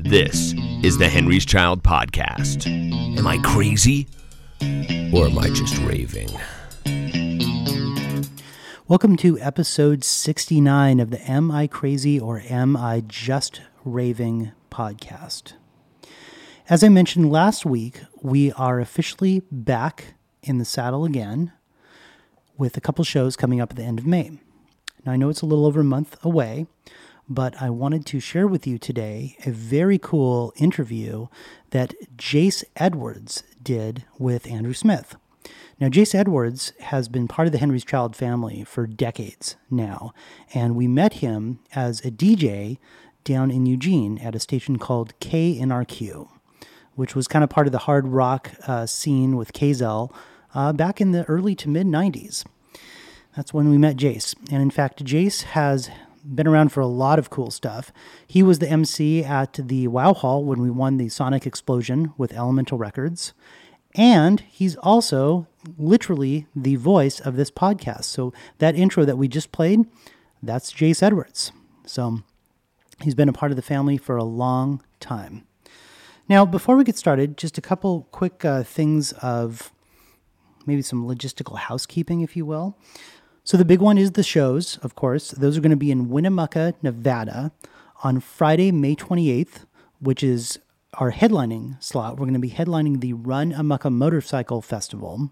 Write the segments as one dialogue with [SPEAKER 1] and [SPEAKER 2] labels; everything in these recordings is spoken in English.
[SPEAKER 1] This is the Henry's Child Podcast. Am I crazy? Or am I just raving?
[SPEAKER 2] Welcome to episode 69 of the Am I Crazy or Am I Just Raving podcast. As I mentioned last week, we are officially back in the saddle again with a couple shows coming up at the end of May. Now, I know it's a little over a month away, but I wanted to share with you today a very cool interview that Jace Edwards did with Andrew Smith. Now, Jace Edwards has been part of the Henry's Child family for decades now, and we met him as a DJ down in Eugene at a station called KNRQ, which was kind of part of the hard rock uh, scene with KZEL uh, back in the early to mid 90s. That's when we met Jace. And in fact, Jace has been around for a lot of cool stuff. He was the MC at the Wow Hall when we won the Sonic Explosion with Elemental Records. And he's also literally the voice of this podcast. So that intro that we just played, that's Jace Edwards. So he's been a part of the family for a long time. Now, before we get started, just a couple quick uh, things of maybe some logistical housekeeping, if you will. So the big one is the shows, of course. Those are going to be in Winnemucca, Nevada on Friday, May 28th, which is our headlining slot. We're going to be headlining the Run-A-Mucca Motorcycle Festival.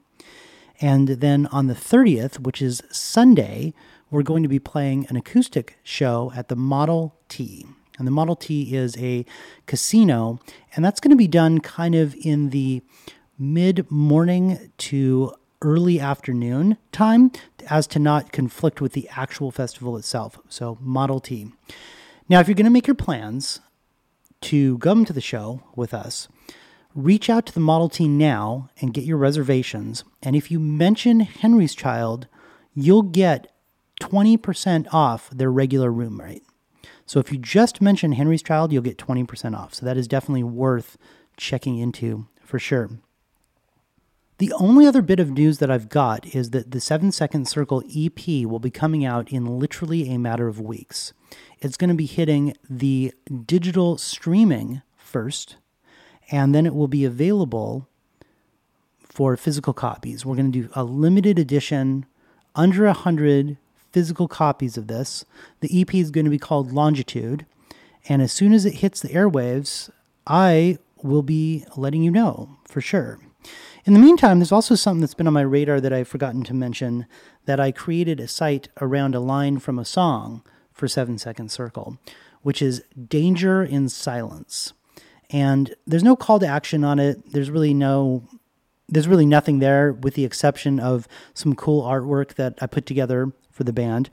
[SPEAKER 2] And then on the 30th, which is Sunday, we're going to be playing an acoustic show at the Model T. And the Model T is a casino, and that's going to be done kind of in the mid morning to early afternoon time as to not conflict with the actual festival itself. So, Model T. Now, if you're going to make your plans to come to the show with us, reach out to the Model T now and get your reservations. And if you mention Henry's Child, you'll get 20% off their regular room rate. So if you just mention Henry's Child, you'll get 20% off. So that is definitely worth checking into for sure. The only other bit of news that I've got is that the 7 Second Circle EP will be coming out in literally a matter of weeks. It's going to be hitting the digital streaming first, and then it will be available for physical copies. We're going to do a limited edition, under 100 physical copies of this. The EP is going to be called Longitude, and as soon as it hits the airwaves, I will be letting you know for sure. In the meantime, there's also something that's been on my radar that I've forgotten to mention that I created a site around a line from a song for 7 Second Circle, which is Danger in Silence. And there's no call to action on it. There's really no there's really nothing there with the exception of some cool artwork that I put together for the band.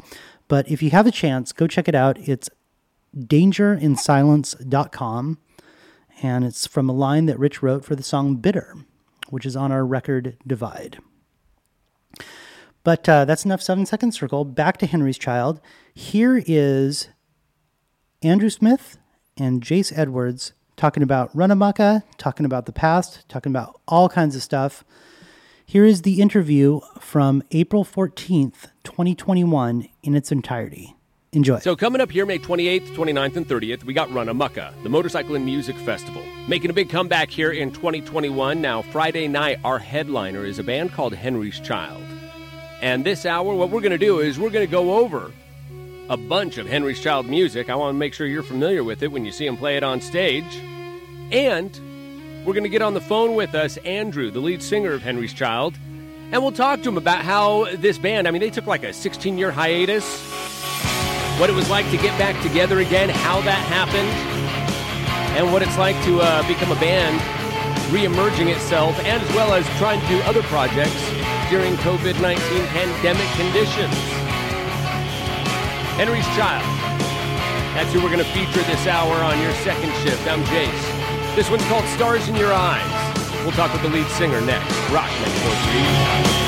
[SPEAKER 2] But if you have a chance, go check it out. It's dangerinsilence.com and it's from a line that Rich wrote for the song Bitter which is on our record Divide. But uh, that's enough seven second circle. Back to Henry's Child. Here is Andrew Smith and Jace Edwards talking about Run-A-Mucca, talking about the past, talking about all kinds of stuff. Here is the interview from April 14th, 2021, in its entirety. Enjoy.
[SPEAKER 1] So, coming up here, May 28th, 29th, and 30th, we got Run-A-Mucca, the Motorcycle and Music Festival. Making a big comeback here in 2021. Now, Friday night, our headliner is a band called Henry's Child. And this hour, what we're going to do is we're going to go over a bunch of Henry's Child music. I want to make sure you're familiar with it when you see him play it on stage. And we're going to get on the phone with us, Andrew, the lead singer of Henry's Child, and we'll talk to him about how this band, I mean, they took like a 16 year hiatus what it was like to get back together again, how that happened, and what it's like to uh, become a band re-emerging itself, and as well as trying to do other projects during COVID-19 pandemic conditions. Henry's Child. That's who we're going to feature this hour on your second shift. I'm Jace. This one's called Stars in Your Eyes. We'll talk with the lead singer next. Rock 943.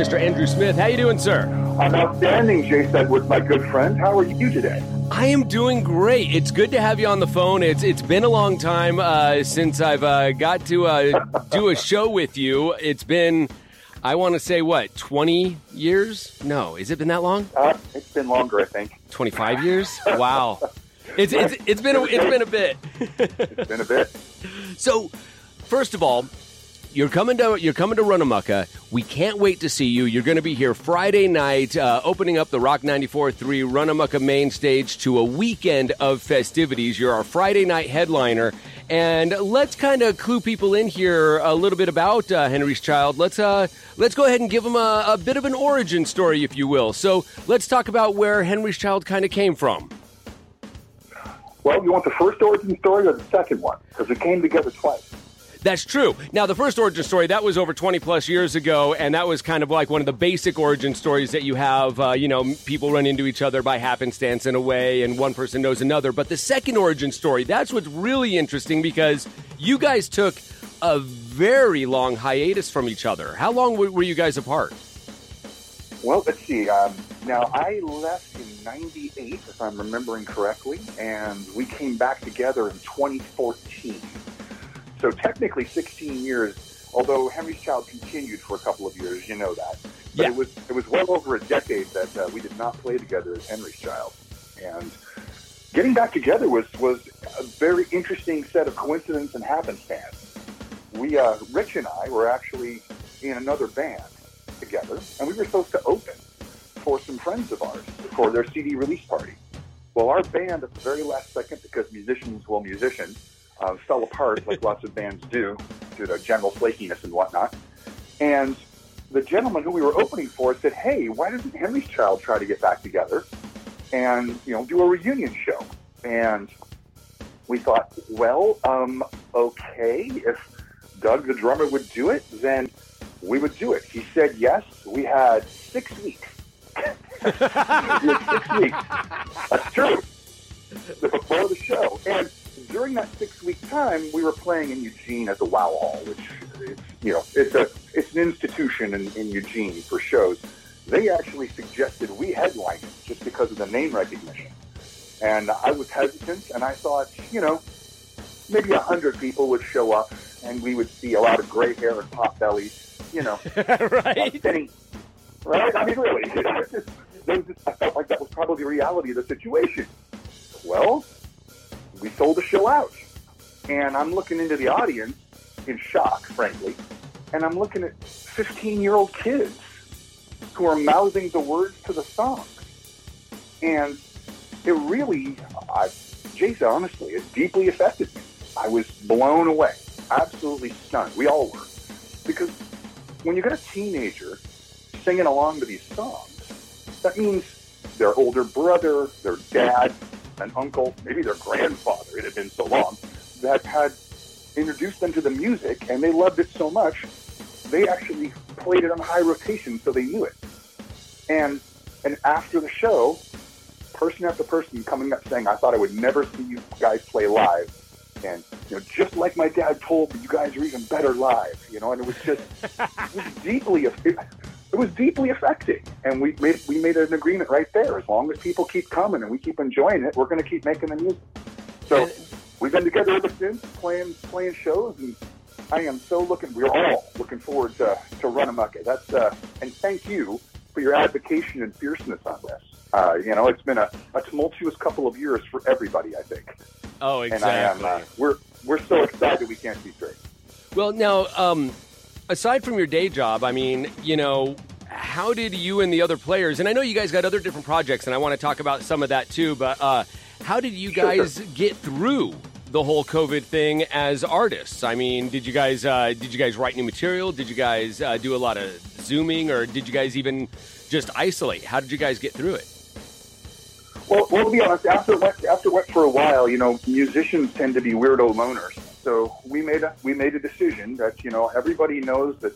[SPEAKER 1] Mr. Andrew Smith. How you doing, sir?
[SPEAKER 3] I'm outstanding, Jace with my good friend. How are you today?
[SPEAKER 1] I I am doing great. It's good to have you on the phone. It's it's been a long time uh, since I've uh, got to uh, do a show with you. It's been, I want to say, what twenty years? No, has it been that long?
[SPEAKER 3] Uh, it's been longer, I think.
[SPEAKER 1] Twenty five years? Wow. It's, it's it's been a, it's been a bit.
[SPEAKER 3] It's been a bit.
[SPEAKER 1] So, first of all, you're coming to you're coming to Run-A-Mucca. We can't wait to see you. You're going to be here Friday night, uh, opening up the Rock 94.3 Run-A-Mucca main stage to a weekend of festivities. You're our Friday night headliner, and let's kind of clue people in here a little bit about uh, Henry's Child. Let's uh, let's go ahead and give them a, a bit of an origin story, if you will. So let's talk about where Henry's Child kind of came from.
[SPEAKER 3] Well, you want the first origin story or the second one? Because we came together twice.
[SPEAKER 1] That's true. Now, the first origin story, that was over 20 plus years ago, and that was kind of like one of the basic origin stories that you have. Uh, you know, people run into each other by happenstance in a way, and one person knows another. But the second origin story, that's what's really interesting because you guys took a very long hiatus from each other. How long were you guys apart?
[SPEAKER 3] Well, let's see. Um, now, I left in 98, if I'm remembering correctly, and we came back together in 2014. So technically 16 years, although Henry's Child continued for a couple of years, you know that. But
[SPEAKER 1] Yeah.
[SPEAKER 3] it was it was well over a decade that uh, we did not play together as Henry's Child. And getting back together was, was a very interesting set of coincidence and happenstance. We, uh, Rich and I were actually in another band together, and we were supposed to open for some friends of ours for their CD release party. Well, our band at the very last second, because musicians will musician, uh, fell apart like lots of bands do due to general flakiness and whatnot. And the gentleman who we were opening for said, "Hey, why doesn't Henry's Child try to get back together and you know do a reunion show?" And we thought, well, um, okay, if Doug the drummer would do it, then we would do it. He said yes. We had six weeks. we had six weeks. That's true. Before the show, and during that six-week time, we were playing in Eugene at the Wow Hall, which is, you know, it's a it's an institution in, in Eugene for shows. They actually suggested we headline it just because of the name recognition, and I was hesitant, and I thought, you know, maybe a hundred people would show up, and we would see a lot of gray hair and pot bellies, you know,
[SPEAKER 1] right?
[SPEAKER 3] sitting, right? I mean, really, it was just, it was just, I felt like that was probably the reality of the situation. Well, we sold the show out, and I'm looking into the audience in shock, frankly, and I'm looking at 15 year old kids who are mouthing the words to the song. and it really, I, Jason, honestly, it deeply affected me. I was blown away, absolutely stunned. We all were, because when you get a teenager singing along to these songs, that means their older brother, their dad, an uncle, maybe their grandfather, it had been so long, that had introduced them to the music and they loved it so much, they actually played it on high rotation so they knew it. And and after the show, person after person coming up saying, I thought I would never see you guys play live. And you know, just like my dad told me, you guys are even better live. You know, and it was just it was deeply it, it was deeply affecting. And we made we made an agreement right there. As long as people keep coming and we keep enjoying it, we're going to keep making the music. So we've been together ever since, playing playing shows, and I am so looking. We're all looking forward to to Run-A-Mucca. That's uh, and thank you for your advocacy and fierceness on this. Uh, you know, it's been a, a tumultuous couple of years for everybody. I think,
[SPEAKER 1] Oh,
[SPEAKER 3] and I am.
[SPEAKER 1] exactly.
[SPEAKER 3] Uh, we're we're so excited we can't be straight.
[SPEAKER 1] Well, now, um, aside from your day job, I mean, you know, how did you and the other players, and I know you guys got other different projects, and I want to talk about some of that too, but uh, how did you guys
[SPEAKER 3] sure.
[SPEAKER 1] get through the whole COVID thing as artists? I mean, did you guys uh, did you guys write new material? Did you guys uh, do a lot of zooming, or did you guys even just isolate? How did you guys get through it?
[SPEAKER 3] Well, well, to be honest, after it went after it went for a while, you know, musicians tend to be weirdo loners. So we made a we made a decision that you know everybody knows that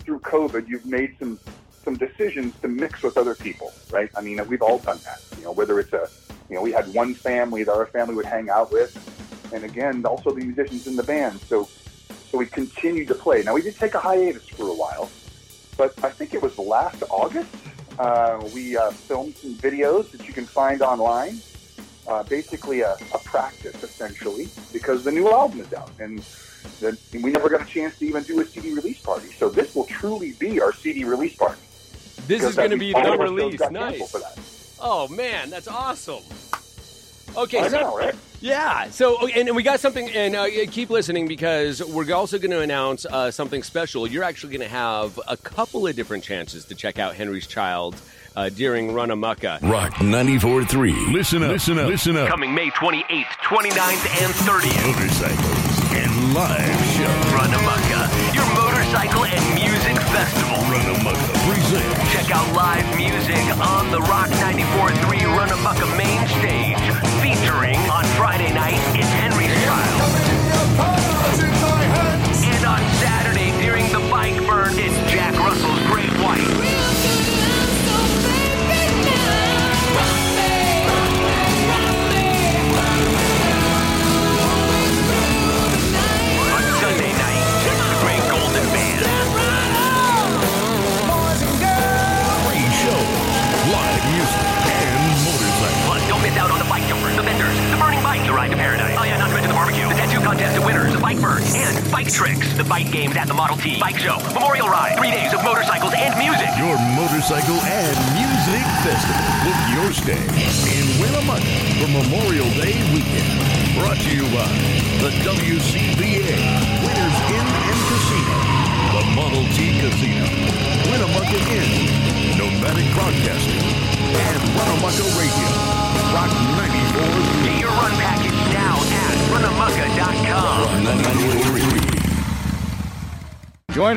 [SPEAKER 3] through COVID you've made some some decisions to mix with other people, right? I mean, we've all done that. You know, whether it's a you know we had one family that our family would hang out with, and again also the musicians in the band. So so we continued to play. Now we did take a hiatus for a while, but I think it was last August. Uh, we uh, filmed some videos that you can find online uh, basically a, a practice, essentially, because the new album is out, and the, we never got a chance to even do a CD release party. So this will truly be our CD release party.
[SPEAKER 1] This is going to be the release. Nice. Oh man, that's awesome. Okay,
[SPEAKER 3] I
[SPEAKER 1] so
[SPEAKER 3] know, right?
[SPEAKER 1] yeah, so and, and we got something, and uh, keep listening because we're also going to announce uh, something special. You're actually going to have a couple of different chances to check out Henry's Child uh, during Run-A-Mucca.
[SPEAKER 4] Rock 94.3. Listen up. Listen up. Listen up.
[SPEAKER 1] Coming May 28th, 29th, and 30th.
[SPEAKER 4] Motorcycles and live show.
[SPEAKER 1] Run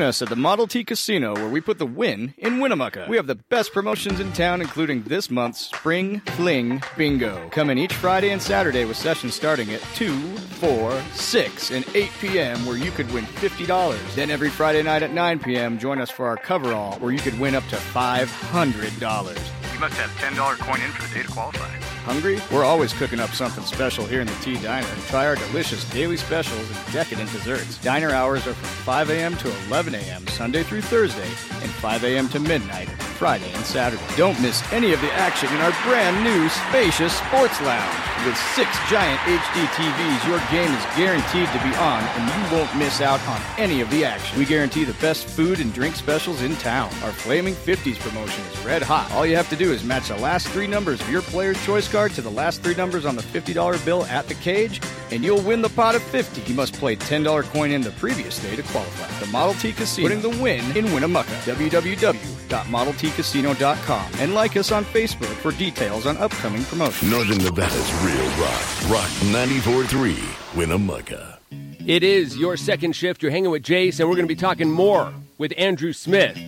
[SPEAKER 5] Join us at the Model T Casino where we put the win in Winnemucca. We have the best promotions in town, including this month's Spring Fling Bingo. Come in each Friday and Saturday with sessions starting at 2, 4, 6, and 8 p.m. where you could win $50. Then every Friday night at 9 p.m., join us for our coverall where you could win up to $500.
[SPEAKER 6] You must have $10 coin in for the day to qualify.
[SPEAKER 5] Hungry? We're always cooking up something special here in the T Diner. Try our delicious daily specials and decadent desserts. Diner hours are from 5 a.m. to 11 a.m. Sunday through Thursday, and 5 a.m. to midnight Friday and Saturday. Don't miss any of the action in our brand new spacious sports lounge. With six giant HD TVs, your game is guaranteed to be on, and you won't miss out on any of the action. We guarantee the best food and drink specials in town. Our Flaming 50s promotion is red hot. All you have to do is match the last three numbers of your player's choice card to the last three numbers on the $50 bill at the cage, and you'll win the pot of 50. You must play $10 coin in the previous day to qualify. The Model T Casino, putting the win in Winnemucca. www.modeltcasino.com and like us on Facebook for details on upcoming promotions.
[SPEAKER 4] Northern Nevada's real rock. Rock 94.3. Winnemucca.
[SPEAKER 1] It is your second shift. You're hanging with Jace, and we're going to be talking more with Andrew Smith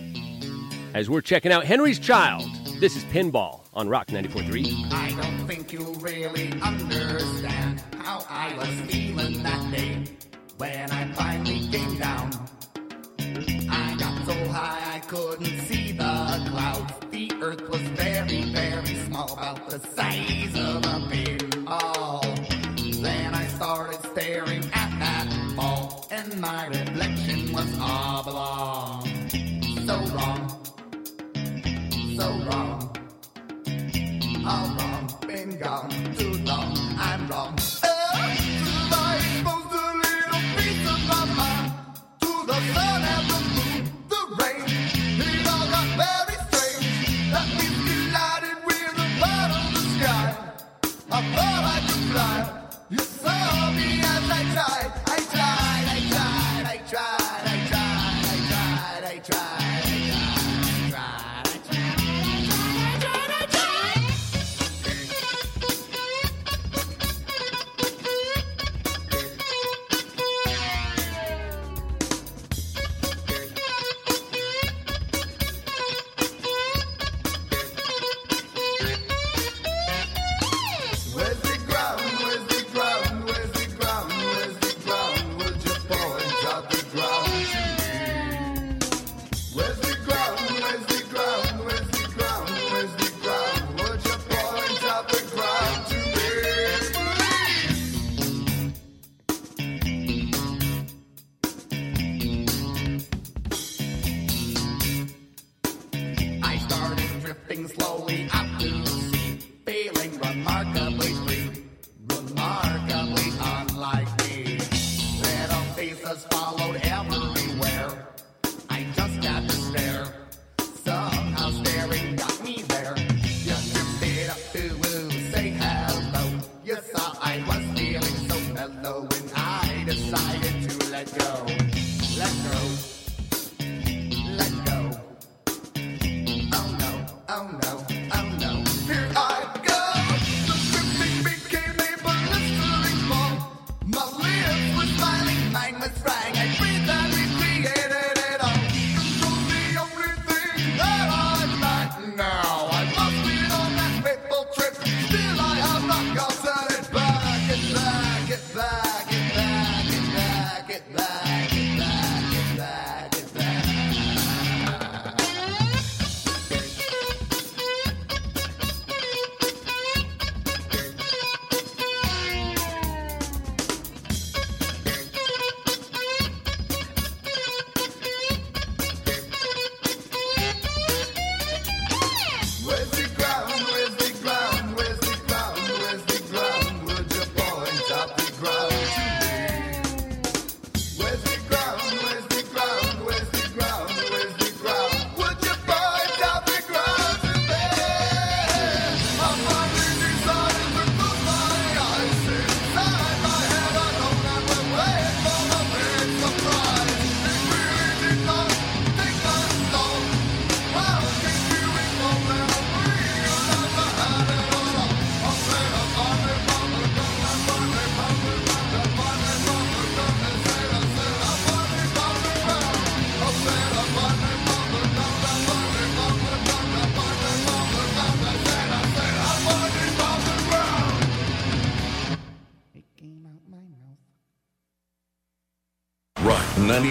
[SPEAKER 1] as we're checking out Henry's Child. This is Pinball on Rock 94.3.
[SPEAKER 7] I don't think you really understand how I was feeling that day when I finally came down. I got so high I couldn't see the clouds. The earth was very, very small, about the size of a pinball. Then I started staring at that ball, and my reflection was oblong. So wrong, so wrong. How long? Been gone too long. I'm wrong. The sun and the moon, the rain, it all got very strange. That collided the sky. I thought I could
[SPEAKER 8] fly. You saw me as I. I tried, I tried, I tried, I tried, I tried, I
[SPEAKER 9] tried.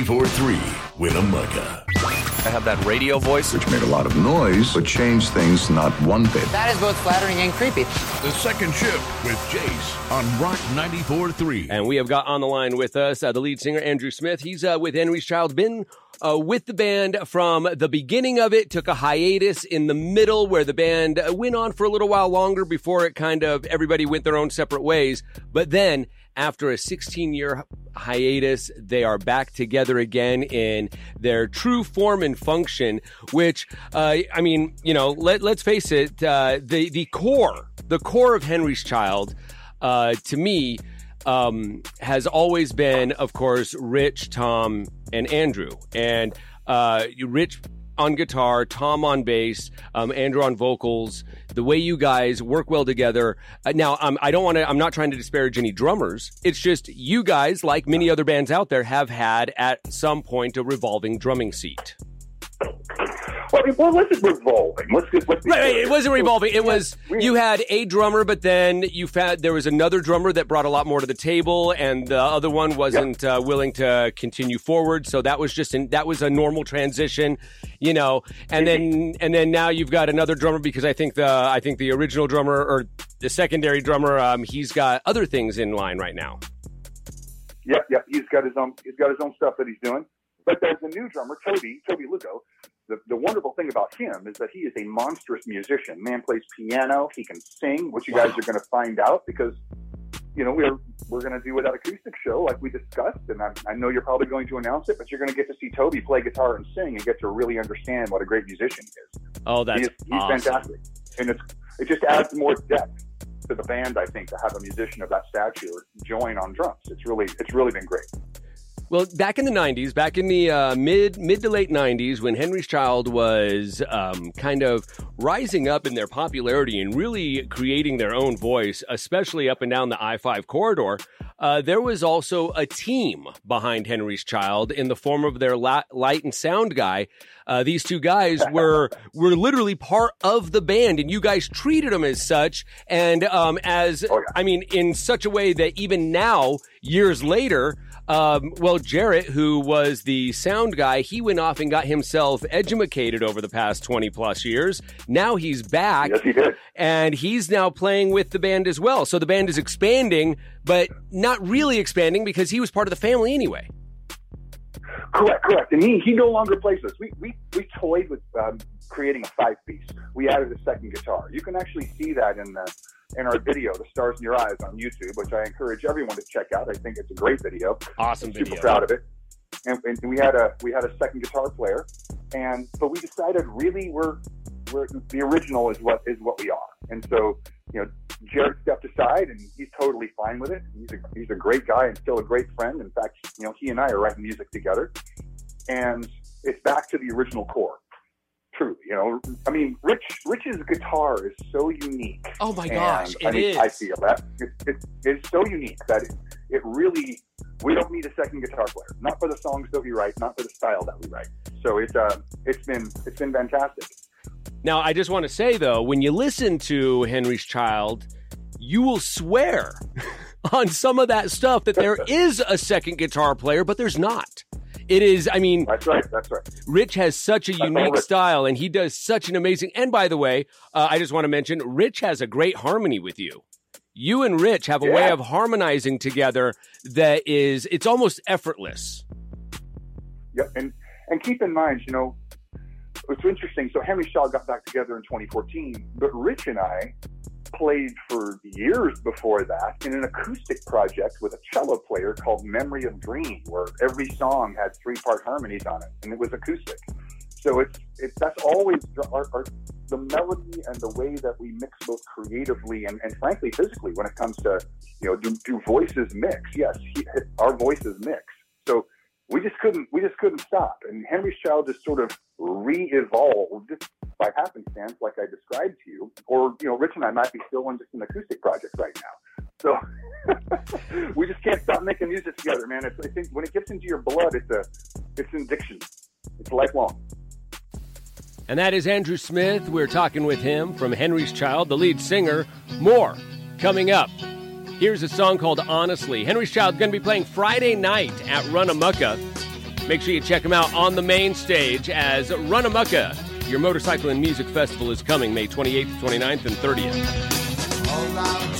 [SPEAKER 9] 94.3 Winnemucca.
[SPEAKER 10] I have that radio voice.
[SPEAKER 11] which made a lot of noise, but changed things not one bit.
[SPEAKER 12] That is both flattering and creepy.
[SPEAKER 9] The second shift with Jace on Rock 94.3.
[SPEAKER 1] And we have got on the line with us uh, the lead singer, Andrew Smith. He's uh, with Henry's Child, been uh, with the band from the beginning of it, took a hiatus in the middle where the band uh, went on for a little while longer before it kind of everybody went their own separate ways. But then after a 16 year hiatus, they are back together again in their true form and function, which, uh, I mean, you know, let, let's face it, uh, the, the core, the core of Henry's Child, uh, to me, um, has always been, of course, Rich, Tom, and Andrew. And uh, Rich on guitar, Tom on bass, um, Andrew on vocals. The way you guys work well together. Uh, now, I don't want to. I'm not trying to disparage any drummers. It's just you guys, like many other bands out there, have had at some point a revolving drumming seat.
[SPEAKER 3] Well, I mean, well revolving. Let's just let's
[SPEAKER 1] Right, right. It wasn't revolving. It was you had a drummer, but then you found there was another drummer that brought a lot more to the table, and the other one wasn't uh, willing to continue forward. So that was just an, that was a normal transition, you know. And then and then now you've got another drummer because I think the I think the original drummer or the secondary drummer, um, he's got other things in line right now.
[SPEAKER 3] Yep, yep. He's got his own. He's got his own stuff that he's doing. But there's a new drummer, Toby, Toby Lugo. The, the wonderful thing about him is that he is a monstrous musician. Man plays piano. He can sing, which you guys are going to find out because, you know, we're we're going to do that acoustic show like we discussed, and I, I know you're probably going to announce it, but you're going to get to see Toby play guitar and sing and get to really understand what a great musician he is.
[SPEAKER 1] Oh, that's
[SPEAKER 3] he's, he's
[SPEAKER 1] awesome.
[SPEAKER 3] fantastic, and it's it just adds more depth to the band. I think to have a musician of that stature join on drums. It's really it's really been great.
[SPEAKER 1] Well, back in the '90s, back in the uh, mid mid to late '90s, when Henry's Child was um, kind of rising up in their popularity and really creating their own voice, especially up and down the I-5 corridor, uh, there was also a team behind Henry's Child in the form of their la- light and sound guy. Uh, these two guys were were literally part of the band, and you guys treated them as such, and um, as
[SPEAKER 3] Oh, yeah.
[SPEAKER 1] I mean, in such a way that even now, years later, um, well, Jarrett, who was the sound guy, he went off and got himself educated over the past 20 plus years. Now he's back
[SPEAKER 3] Yes, he did.
[SPEAKER 1] and he's now playing with the band as well. So the band is expanding, but not really expanding because he was part of the family anyway.
[SPEAKER 3] Correct, correct. And he, he no longer plays this. We, we, we toyed with um, creating a five piece. We added a second guitar. You can actually see that in the in our video, "The Stars in Your Eyes" on YouTube, which I encourage everyone to check out. I think it's a great video.
[SPEAKER 1] Awesome
[SPEAKER 3] Super
[SPEAKER 1] video.
[SPEAKER 3] proud of it. And, and we had a we had a second guitar player, and but we decided really we're we're the original is what is what we are. And so you know Jared stepped aside, and he's totally fine with it. He's a he's a great guy and still a great friend. In fact, you know, he and I are writing music together, and it's back to the original core. True, you know, I mean, Rich Rich's guitar is so unique.
[SPEAKER 1] Oh my gosh,
[SPEAKER 3] and, I
[SPEAKER 1] it
[SPEAKER 3] mean,
[SPEAKER 1] is.
[SPEAKER 3] I feel that it, it, it's so unique that it, it really we don't need a second guitar player. Not for the songs that we write, not for the style that we write. So it's uh, it's been it's been fantastic.
[SPEAKER 1] Now, I just want to say though, when you listen to Henry's Child, you will swear on some of that stuff that there is a second guitar player, but there's not. It is, I mean,
[SPEAKER 3] That's right. That's right.
[SPEAKER 1] Rich has such a
[SPEAKER 3] all
[SPEAKER 1] unique style and he does such an amazing. And by the way, uh, I just want to mention Rich has a great harmony with you. You and Rich have a way of harmonizing together that is, it's almost effortless.
[SPEAKER 3] Yep. And and keep in mind, you know, it's interesting. So Henry's Child got back together in 2014, but Rich and I played for years before that in an acoustic project with a cello player called Memory of Green, where every song had three part harmonies on it, and it was acoustic. So it's it's that's always our, our the melody and the way that we mix both creatively and, and frankly physically when it comes to you know do, do voices mix? Yes, he, our voices mix. So we just couldn't we just couldn't stop. And Henry Child just sort of re-evolved by happenstance, like I described to you. Or you know, Rich and I might be still on just an acoustic project right now. So we just can't stop making music together, man. It's, I think when it gets into your blood, it's a it's an addiction. It's lifelong.
[SPEAKER 1] And that is Andrew Smith. We're talking with him from Henry's Child, the lead singer. More coming up. Here's a song called Honestly. Henry's Child going to be playing Friday night at Run-A-Mucca. Make sure you check them out on the main stage as Run-A-Mucca, your motorcycle and music festival, is coming May 28th, 29th, and 30th.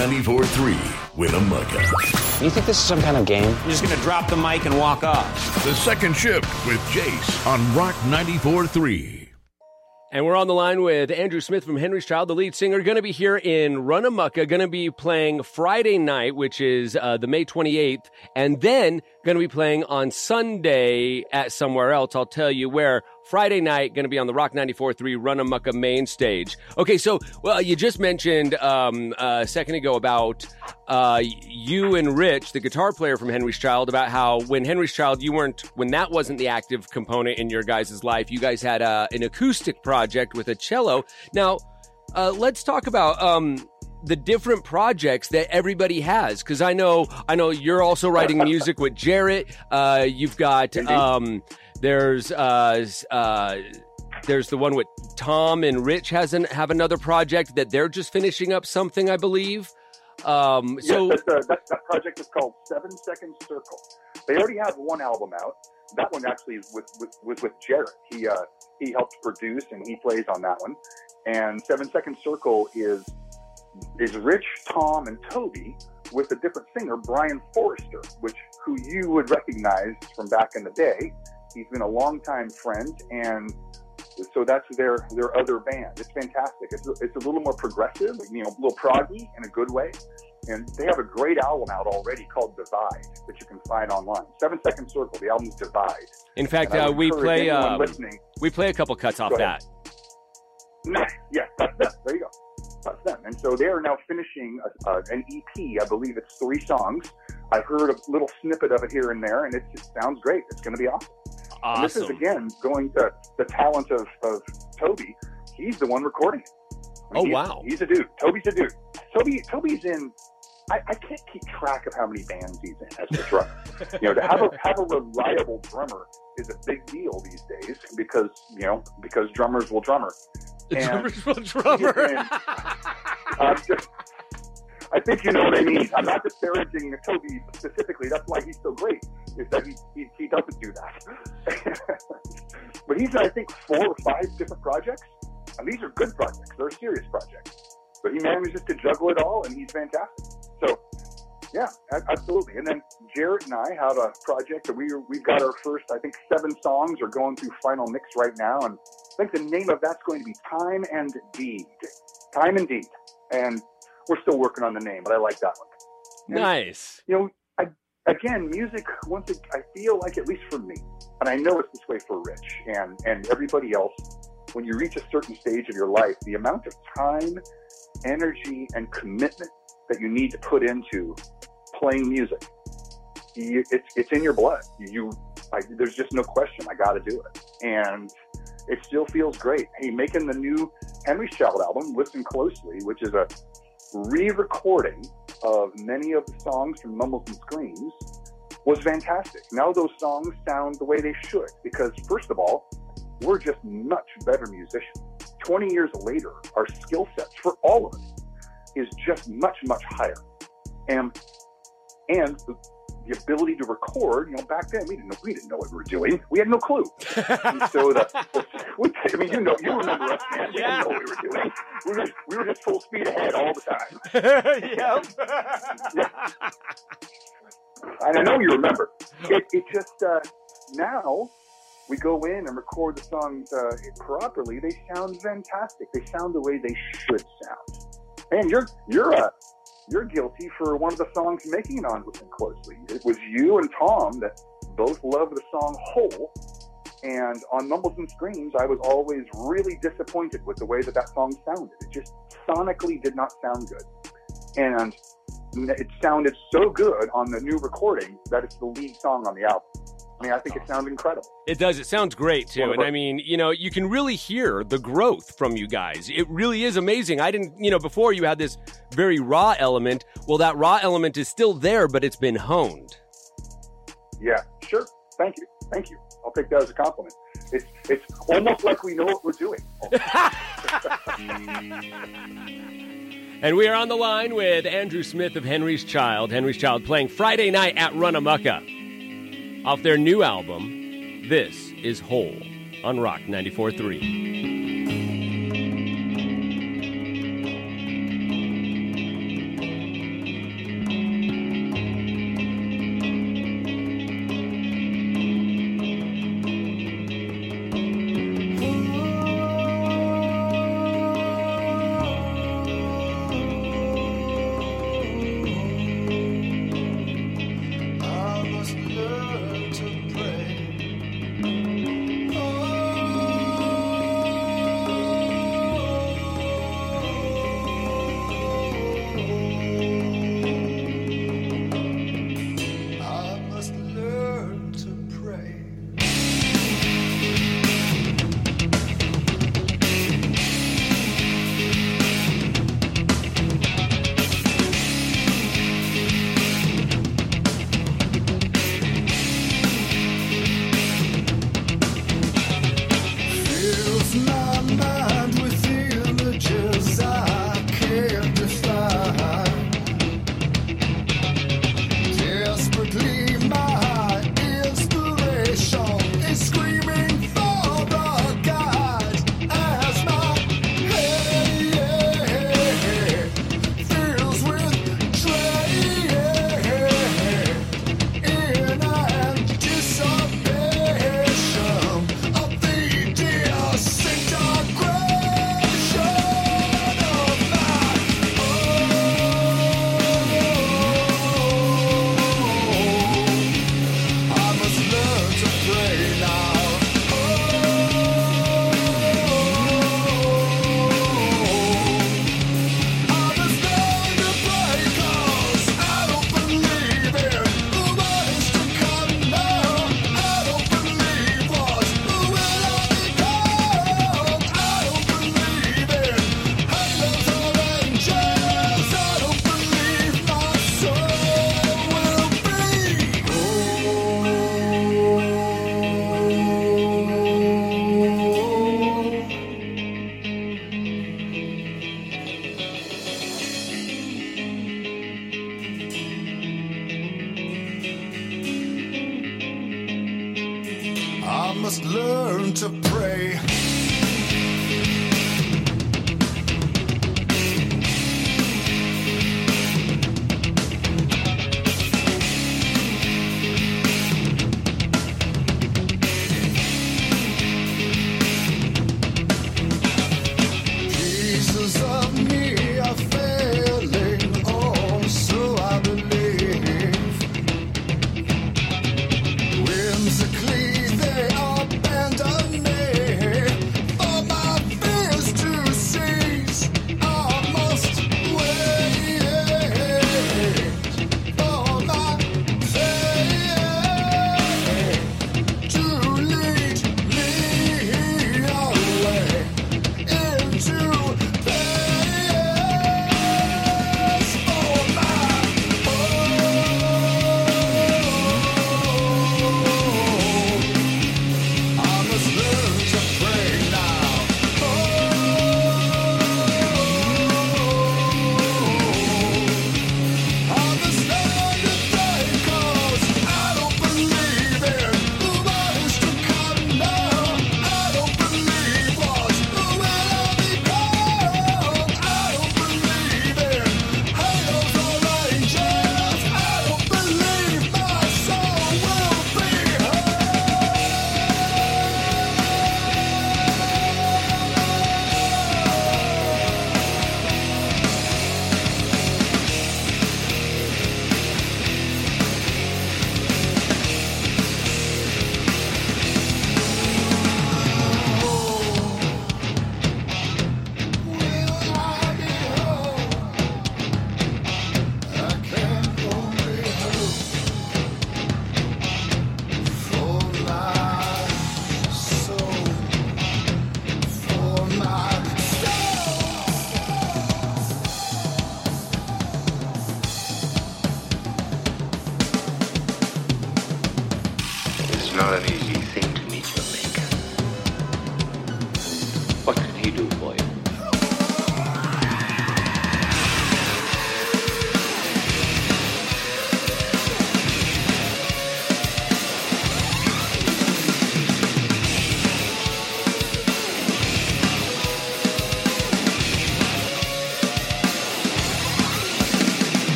[SPEAKER 9] 94.3 Winnemucca.
[SPEAKER 12] You think this is some kind of game?
[SPEAKER 13] You're just going to drop the mic and walk off.
[SPEAKER 9] The second shift with Jace on Rock 94.3.
[SPEAKER 1] And we're on the line with Andrew Smith from Henry's Child, the lead singer, going to be here in Run-A-Mucca, going to be playing Friday night, which is uh, the May 28th, and then going to be playing on Sunday at somewhere else. I'll tell you where. Friday night, going to be on the Rock 94.3 Run-A-Mucca main stage. Okay, so, well, you just mentioned um, a second ago about uh, you and Rich, the guitar player from Henry's Child, about how when Henry's Child, you weren't, when that wasn't the active component in your guys' life, you guys had uh, an acoustic project with a cello. Now, uh, let's talk about um, the different projects that everybody has because I know I know you're also writing music with Jarrett. Uh, you've got um, there's uh, uh, there's the one with Tom and Rich has an, have another project that they're just finishing up something I believe. Um, so
[SPEAKER 3] yes, that's, uh, that, that project is called Seven Second Circle. They already have one album out. That one actually is with, with, was with Jared. He uh, he helped produce and he plays on that one. And Seven Second Circle is is Rich, Tom, and Toby with a different singer, Brian Forrester, which who you would recognize from back in the day. He's been a longtime friend, and so that's their their other band. It's fantastic. It's, it's a little more progressive, you know, a little proggy in a good way. And they have a great album out already called Divide that you can find online. Seven Second Circle. The album's Divide.
[SPEAKER 1] in fact, uh, we play um,
[SPEAKER 3] listening.
[SPEAKER 1] we play a couple cuts off that.
[SPEAKER 3] Nice. Yeah, that's them. There you go. That's them. And so they are now finishing a, uh, an EP. I believe it's three songs. I heard a little snippet of it here and there, and it just sounds great. It's going to be awesome. And this is again going to the talent of, of Toby. He's the one recording it. I oh, mean,
[SPEAKER 1] Oh,
[SPEAKER 3] he's-
[SPEAKER 1] wow.
[SPEAKER 3] He's a dude. Toby's a dude. Toby Toby's in. I, I can't keep track of how many bands he's in as the drummer. you know, to have a have a reliable drummer is a big deal these days because you know because drummers will drummer. And
[SPEAKER 1] drummer's will drummer.
[SPEAKER 3] in- just- I think you know what I mean. I'm not disparaging Toby specifically. That's why he's so great. Is that he he, he doesn't do that. but he's I think four or five different projects, and these are good projects. They're serious projects. But he manages to juggle it all, and he's fantastic. So, yeah, absolutely. And then Jarrett and I have a project that we we've got our first, I think, seven songs are going through final mix right now, and I think the name of that's going to be Time and Deed. Time and Deed, and we're still working on the name, but I like that one. And,
[SPEAKER 1] nice.
[SPEAKER 3] You know, I, again, music. Once it, I feel like, at least for me, and I know it's this way for Rich and and everybody else. When you reach a certain stage of your life, the amount of time, energy, and commitment that you need to put into playing music, you, it's it's in your blood. You, I, there's just no question. I got to do it, and it still feels great. Hey, making the new Henry Child album, listen closely, which is a re-recording of many of the songs from Mumbles and Screams, was fantastic. Now those songs sound the way they should because, first of all, we're just much better musicians. 20 years later, our skill sets for all of us is just much, much higher. And and the, the ability to record, you know, back then we didn't know we didn't know what we were doing. We had no clue. and so the, I mean, you know, you remember us, man. We didn't know what we were doing. We were just, we were just full speed ahead all the time.
[SPEAKER 1] yep.
[SPEAKER 3] And I know you remember. It, it just uh, now we go in and record the songs uh, properly. They sound fantastic. They sound the way they should sound. And you're you're uh, you're guilty for one of the songs making it on Listen Closely. It was you and Tom that both loved the song Whole. And on Mumbles and Screams, I was always really disappointed with the way that that song sounded. It just sonically did not sound good. And it sounded so good on the new recording that it's the lead song on the album. I mean, I think it sounds incredible.
[SPEAKER 1] It does. It sounds great too. And I mean, you know, you can really hear the growth from you guys. It really is amazing. I didn't, you know, before you had this very raw element. Well, that raw element is still there, but it's been honed.
[SPEAKER 3] Yeah, sure. Thank you. Thank you. I'll take that as a compliment. It's it's almost like we know what we're doing.
[SPEAKER 1] And we are on the line with Andrew Smith of Henry's Child. Henry's Child playing Friday night at Run-A-Mucca. Off their new album, this is Whole on Rock 94.3.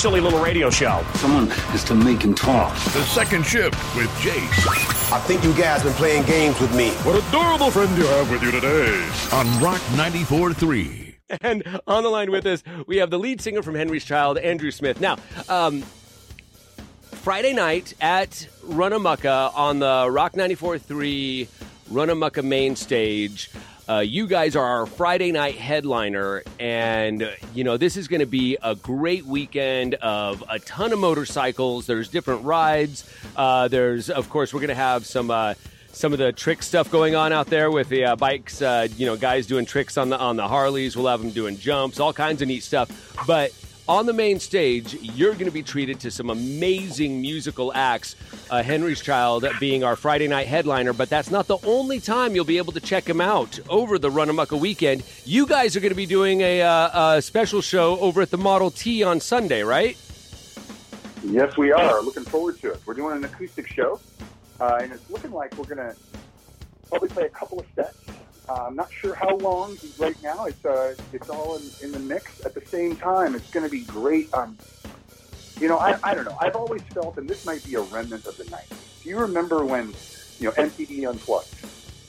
[SPEAKER 13] silly little radio show.
[SPEAKER 14] Someone has to make him talk.
[SPEAKER 9] The second shift with Jace
[SPEAKER 15] I think you guys been playing games with me.
[SPEAKER 9] What adorable friend you have with you today on Rock 94.3.
[SPEAKER 1] And on the line with us, we have the lead singer from Henry's Child, Andrew Smith. Now, um, Friday night at Run-A-Mucca on the Rock 94.3 Run-A-Mucca main stage. Uh, you guys are our Friday night headliner, and uh, you know this is going to be a great weekend of a ton of motorcycles. There's different rides. Uh, there's, of course, we're going to have some uh, some of the trick stuff going on out there with the uh, bikes. You know, guys doing tricks on the on the Harleys. We'll have them doing jumps, all kinds of neat stuff. But on the main stage, you're going to be treated to some amazing musical acts. Uh, Henry's Child being our Friday night headliner, but that's not the only time you'll be able to check him out over the Run-A-Mucca weekend. You guys are going to be doing a, uh, a special show over at the Model T on Sunday, right?
[SPEAKER 3] Yes, we are. Looking forward to it. We're doing an acoustic show, uh, and it's looking like we're going to probably play a couple of sets. Uh, I'm not sure how long right now. It's uh, it's all in, in the mix. At the same time, it's going to be great. Um, you know, I, I don't know. I've always felt, and this might be a remnant of the '90s. Do you remember when you know MTV Unplugged?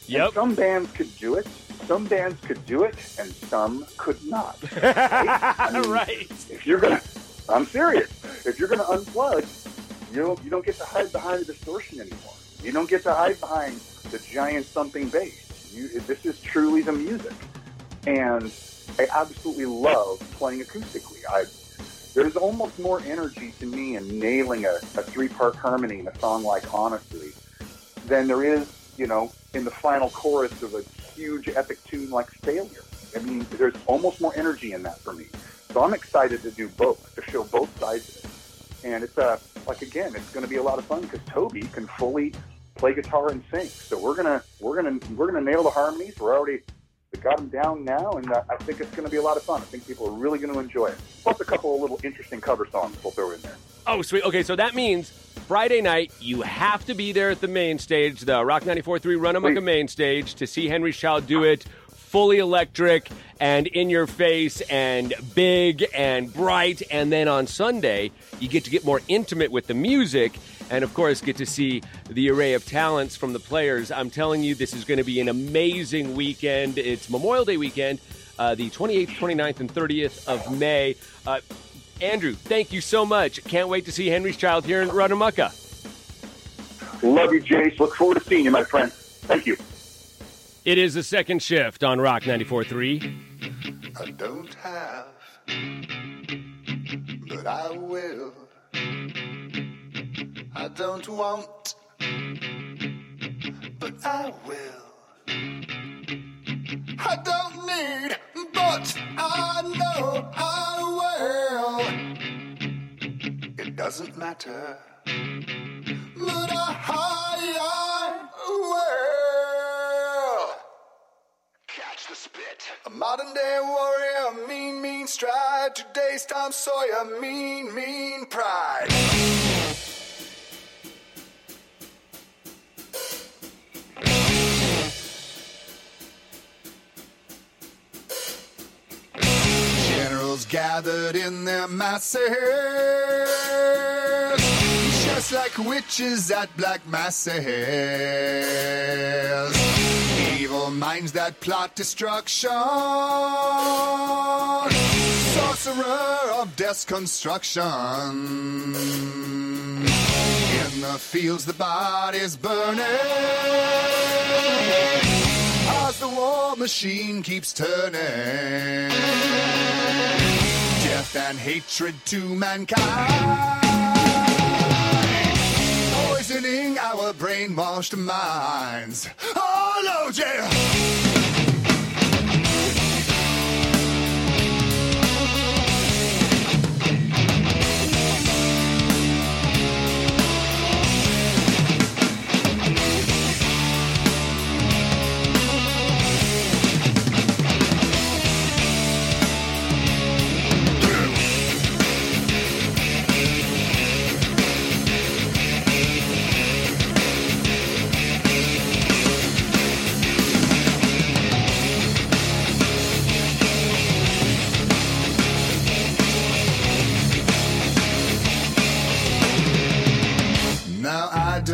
[SPEAKER 1] Yep.
[SPEAKER 3] And some bands could do it. Some bands could do it, and some could not. Right? I mean,
[SPEAKER 1] right.
[SPEAKER 3] If you're gonna, I'm serious. If you're gonna unplug, you don't you don't get to hide behind the distortion anymore. You don't get to hide behind the giant thumping bass. You, this is truly the music, and I absolutely love playing acoustically. I there's almost more energy to me in nailing a, a three-part harmony in a song like Honestly than there is, you know, in the final chorus of a huge epic tune like Failure. I mean, there's almost more energy in that for me. So I'm excited to do both, to show both sides of it. And it's a, like again, it's going to be a lot of fun because Toby can fully play guitar and sing. So we're gonna we're gonna we're gonna nail the harmonies. We're already we got them down now, and uh, I think it's going to be a lot of fun. I think people are really going to enjoy it. Plus a couple of little interesting cover songs we'll throw in there.
[SPEAKER 1] Oh, sweet. Okay, so that means Friday night, you have to be there at the main stage, the Rock 94.3 Run-A-Mucca main stage, to see Henry Child do it fully electric and in your face and big and bright. And then on Sunday, you get to get more intimate with the music and, of course, get to see the array of talents from the players. I'm telling you, this is going to be an amazing weekend. It's Memorial Day weekend, uh, the 28th, 29th, and 30th of May. Uh, Andrew, thank you so much. Can't wait to see Henry's Child here in Run-A-Mucca.
[SPEAKER 3] Love you, Jace. Look forward to seeing you, my friend. Thank you.
[SPEAKER 1] It is the second shift on Rock 94.3.
[SPEAKER 8] I don't have, but I will. Don't want, but I will. I don't need, but I know I will. It doesn't matter, but I, I will. Catch the spit. A modern day warrior, mean, mean stride. Today's Tom Sawyer, mean, mean pride. Generals gathered in their masses, just like witches at black masses. Evil minds that plot destruction, sorcerer of death's construction. In the fields, the body's burning the war machine keeps turning. Death and hatred to mankind, poisoning our brainwashed minds. Oh, Lord, yeah.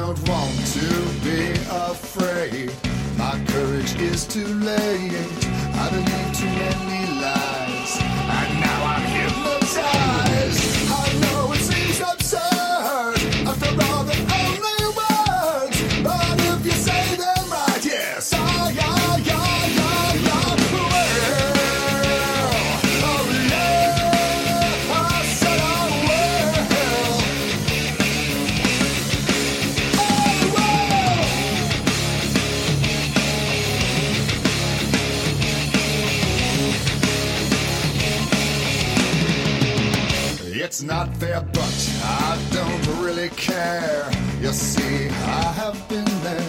[SPEAKER 8] Don't want to be afraid. My courage is too late. I believe too many lies, it's not fair, but I don't really care. You see, I have been there,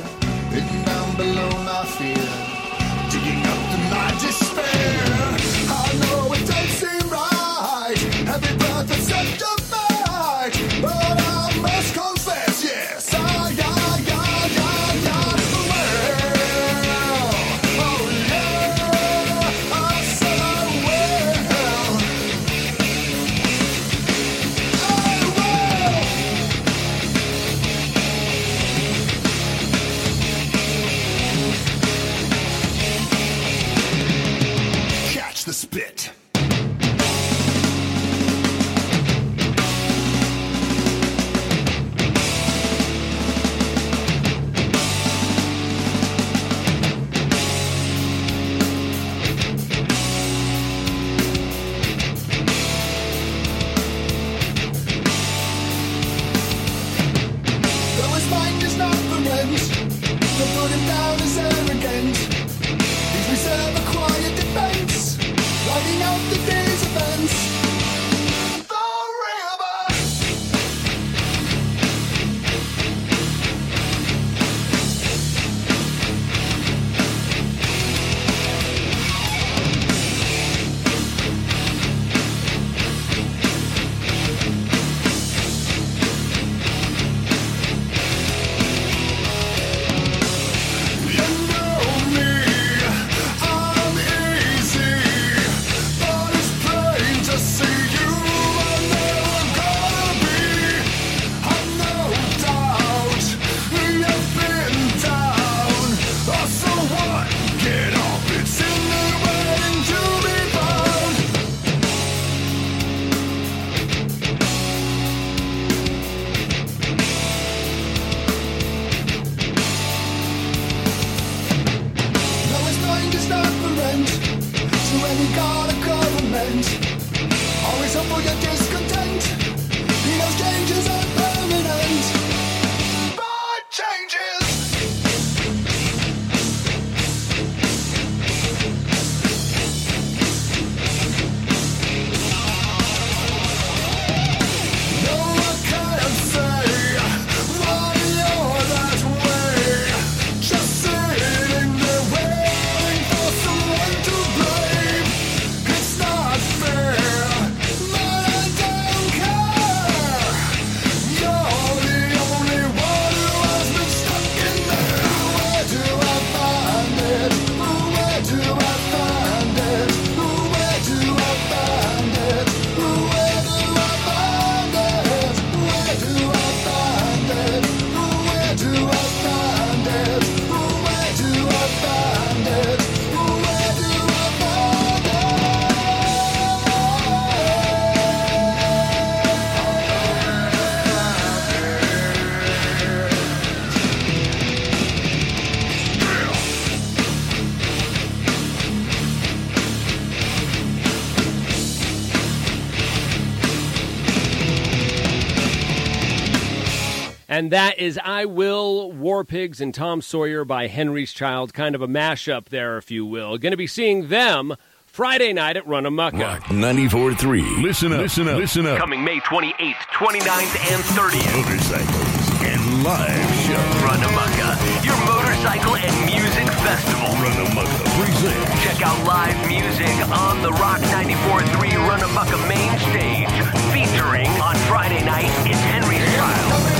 [SPEAKER 16] And that is I Will, War Pigs, and Tom Sawyer by Henry's Child. Kind of a mashup there, if you will. Going to be seeing them Friday night at Run-A-Mucca.
[SPEAKER 4] Rock 94.3. Listen up. Listen up. Listen up.
[SPEAKER 1] Coming May 28th, 29th, and 30th.
[SPEAKER 4] Motorcycles and live show.
[SPEAKER 1] Run-A-Mucca, your motorcycle and music festival.
[SPEAKER 4] Run-A-Mucca presents.
[SPEAKER 1] Check out live music on the Rock 94.3 Run-A-Mucca main stage. Featuring on Friday night, it's Henry's Child.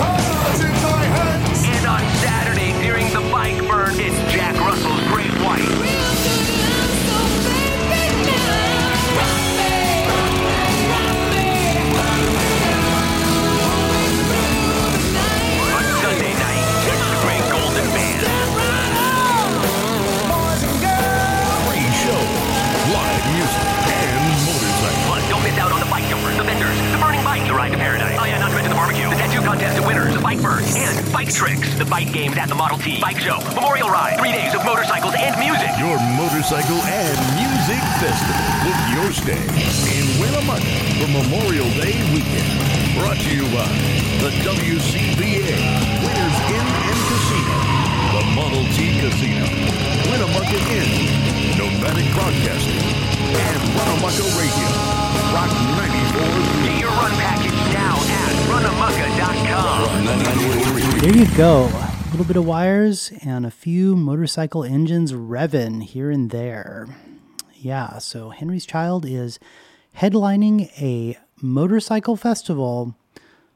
[SPEAKER 1] And on Saturday during the bike burn, it's Jack Russell's Great White. Contest, the winners, bike burn, and bike tricks, the bike games at the Model T, bike show, memorial ride, three days of motorcycles and music.
[SPEAKER 4] Your motorcycle and music festival. Book your stay in Winnemucca for Memorial Day weekend. Brought to you by the WCBA, Winners Inn and Casino, the Model T Casino, Winnemucca Inn, Nomadic Broadcasting, and Winnemucca Radio. Rock 94.
[SPEAKER 1] Get your
[SPEAKER 2] There you go. A little bit of wires and a few motorcycle engines revving here and there. Yeah, so Henry's Child is headlining a motorcycle festival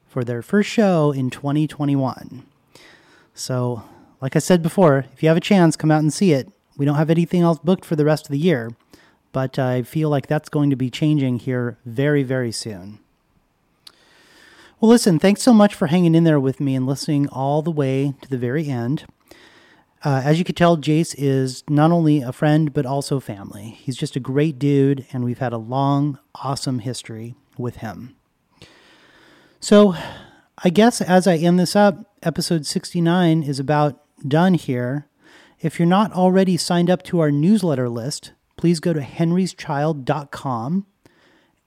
[SPEAKER 2] for their first show in 2021. So, like I said before, if you have a chance, come out and see it. We don't have anything else booked for the rest of the year, but I feel like that's going to be changing here very, very soon. Well, listen, thanks so much for hanging in there with me and listening all the way to the very end. Uh, as you could tell, Jace is not only a friend, but also family. He's just a great dude, and we've had a long, awesome history with him. So, I guess as I end this up, episode 69 is about done here. If you're not already signed up to our newsletter list, please go to henryschild.com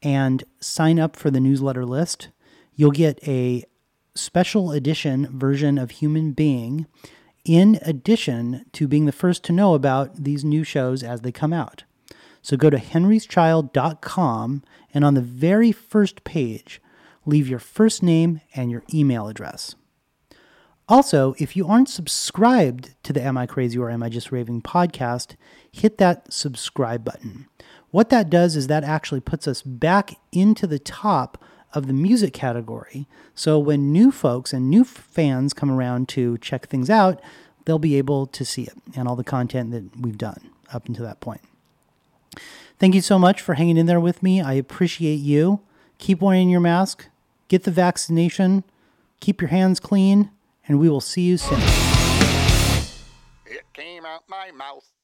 [SPEAKER 2] and sign up for the newsletter list. You'll get a special edition version of Human Being, in addition to being the first to know about these new shows as they come out. So go to henryschild.com and on the very first page, leave your first name and your email address. Also, if you aren't subscribed to the Am I Crazy or Am I Just Raving podcast, hit that subscribe button. What that does is that actually puts us back into the top of the music category. So when new folks and new fans come around to check things out, they'll be able to see it and all the content that we've done up until that point. Thank you so much for hanging in there with me. I appreciate you. Keep wearing your mask, get the vaccination, keep your hands clean, and we will see you soon.
[SPEAKER 8] It came out my mouth.